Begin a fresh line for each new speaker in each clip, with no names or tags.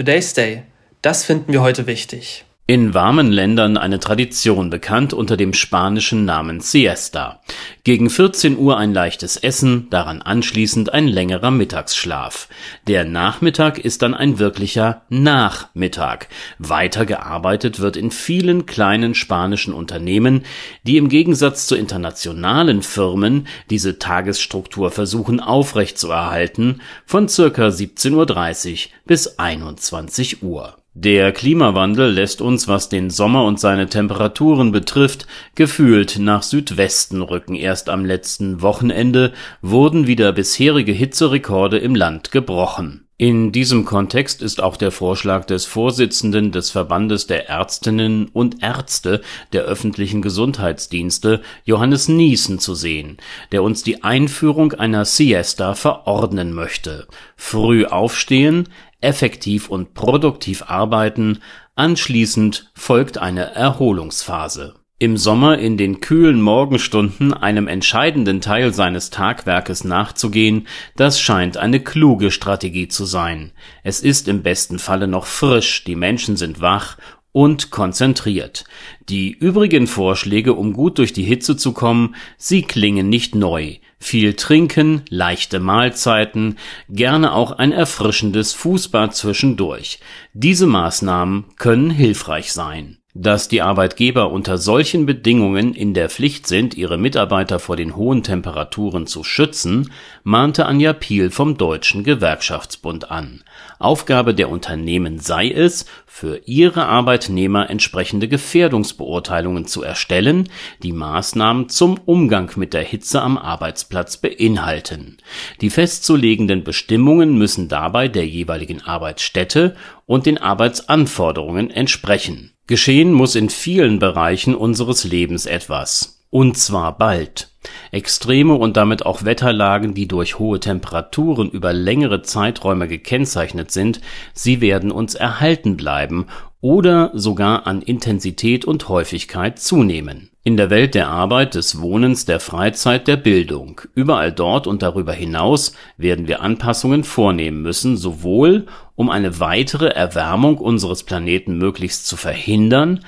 Today's Day. Das finden wir heute wichtig.
In warmen Ländern eine Tradition bekannt unter dem spanischen Namen Siesta. Gegen 14 Uhr ein leichtes Essen, daran anschließend ein längerer Mittagsschlaf. Der Nachmittag ist dann ein wirklicher Nachmittag. Weiter gearbeitet wird in vielen kleinen spanischen Unternehmen, die im Gegensatz zu internationalen Firmen diese Tagesstruktur versuchen aufrechtzuerhalten, von circa 17.30 Uhr bis 21 Uhr. Der Klimawandel lässt uns, was den Sommer und seine Temperaturen betrifft, gefühlt nach Südwesten rücken. Erst am letzten Wochenende wurden wieder bisherige Hitzerekorde im Land gebrochen. In diesem Kontext ist auch der Vorschlag des Vorsitzenden des Verbandes der Ärztinnen und Ärzte der öffentlichen Gesundheitsdienste, Johannes Niesen, zu sehen, der uns die Einführung einer Siesta verordnen möchte. Früh aufstehen, effektiv und produktiv arbeiten, anschließend folgt eine Erholungsphase. Im Sommer in den kühlen Morgenstunden einem entscheidenden Teil seines Tagwerkes nachzugehen, das scheint eine kluge Strategie zu sein. Es ist im besten Falle noch frisch, die Menschen sind wach und konzentriert. Die übrigen Vorschläge, um gut durch die Hitze zu kommen, sie klingen nicht neu. Viel trinken, leichte Mahlzeiten, gerne auch ein erfrischendes Fußbad zwischendurch. Diese Maßnahmen können hilfreich sein. Dass die Arbeitgeber unter solchen Bedingungen in der Pflicht sind, ihre Mitarbeiter vor den hohen Temperaturen zu schützen, mahnte Anja Piel vom Deutschen Gewerkschaftsbund an. Aufgabe der Unternehmen sei es, für ihre Arbeitnehmer entsprechende Gefährdungsbeurteilungen zu erstellen, die Maßnahmen zum Umgang mit der Hitze am Arbeitsplatz beinhalten. Die festzulegenden Bestimmungen müssen dabei der jeweiligen Arbeitsstätte und den Arbeitsanforderungen entsprechen. Geschehen muss in vielen Bereichen unseres Lebens etwas. Und zwar bald. Extreme und damit auch Wetterlagen, die durch hohe Temperaturen über längere Zeiträume gekennzeichnet sind, sie werden uns erhalten bleiben oder sogar an Intensität und Häufigkeit zunehmen. In der Welt der Arbeit, des Wohnens, der Freizeit, der Bildung, überall dort und darüber hinaus werden wir Anpassungen vornehmen müssen, sowohl um eine weitere Erwärmung unseres Planeten möglichst zu verhindern,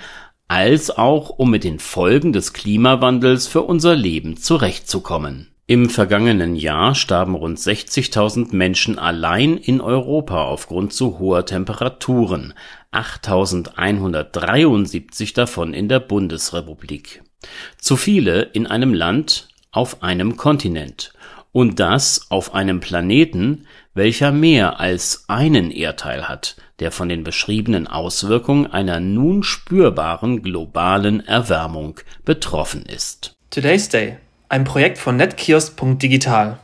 als auch um mit den Folgen des Klimawandels für unser Leben zurechtzukommen. Im vergangenen Jahr starben rund 60.000 Menschen allein in Europa aufgrund zu hoher Temperaturen, 8.173 davon in der Bundesrepublik. Zu viele in einem Land auf einem Kontinent und das auf einem Planeten, welcher mehr als einen Erdteil hat, der von den beschriebenen Auswirkungen einer nun spürbaren globalen Erwärmung betroffen ist.
Today's Day, ein Projekt von netkiosk.digital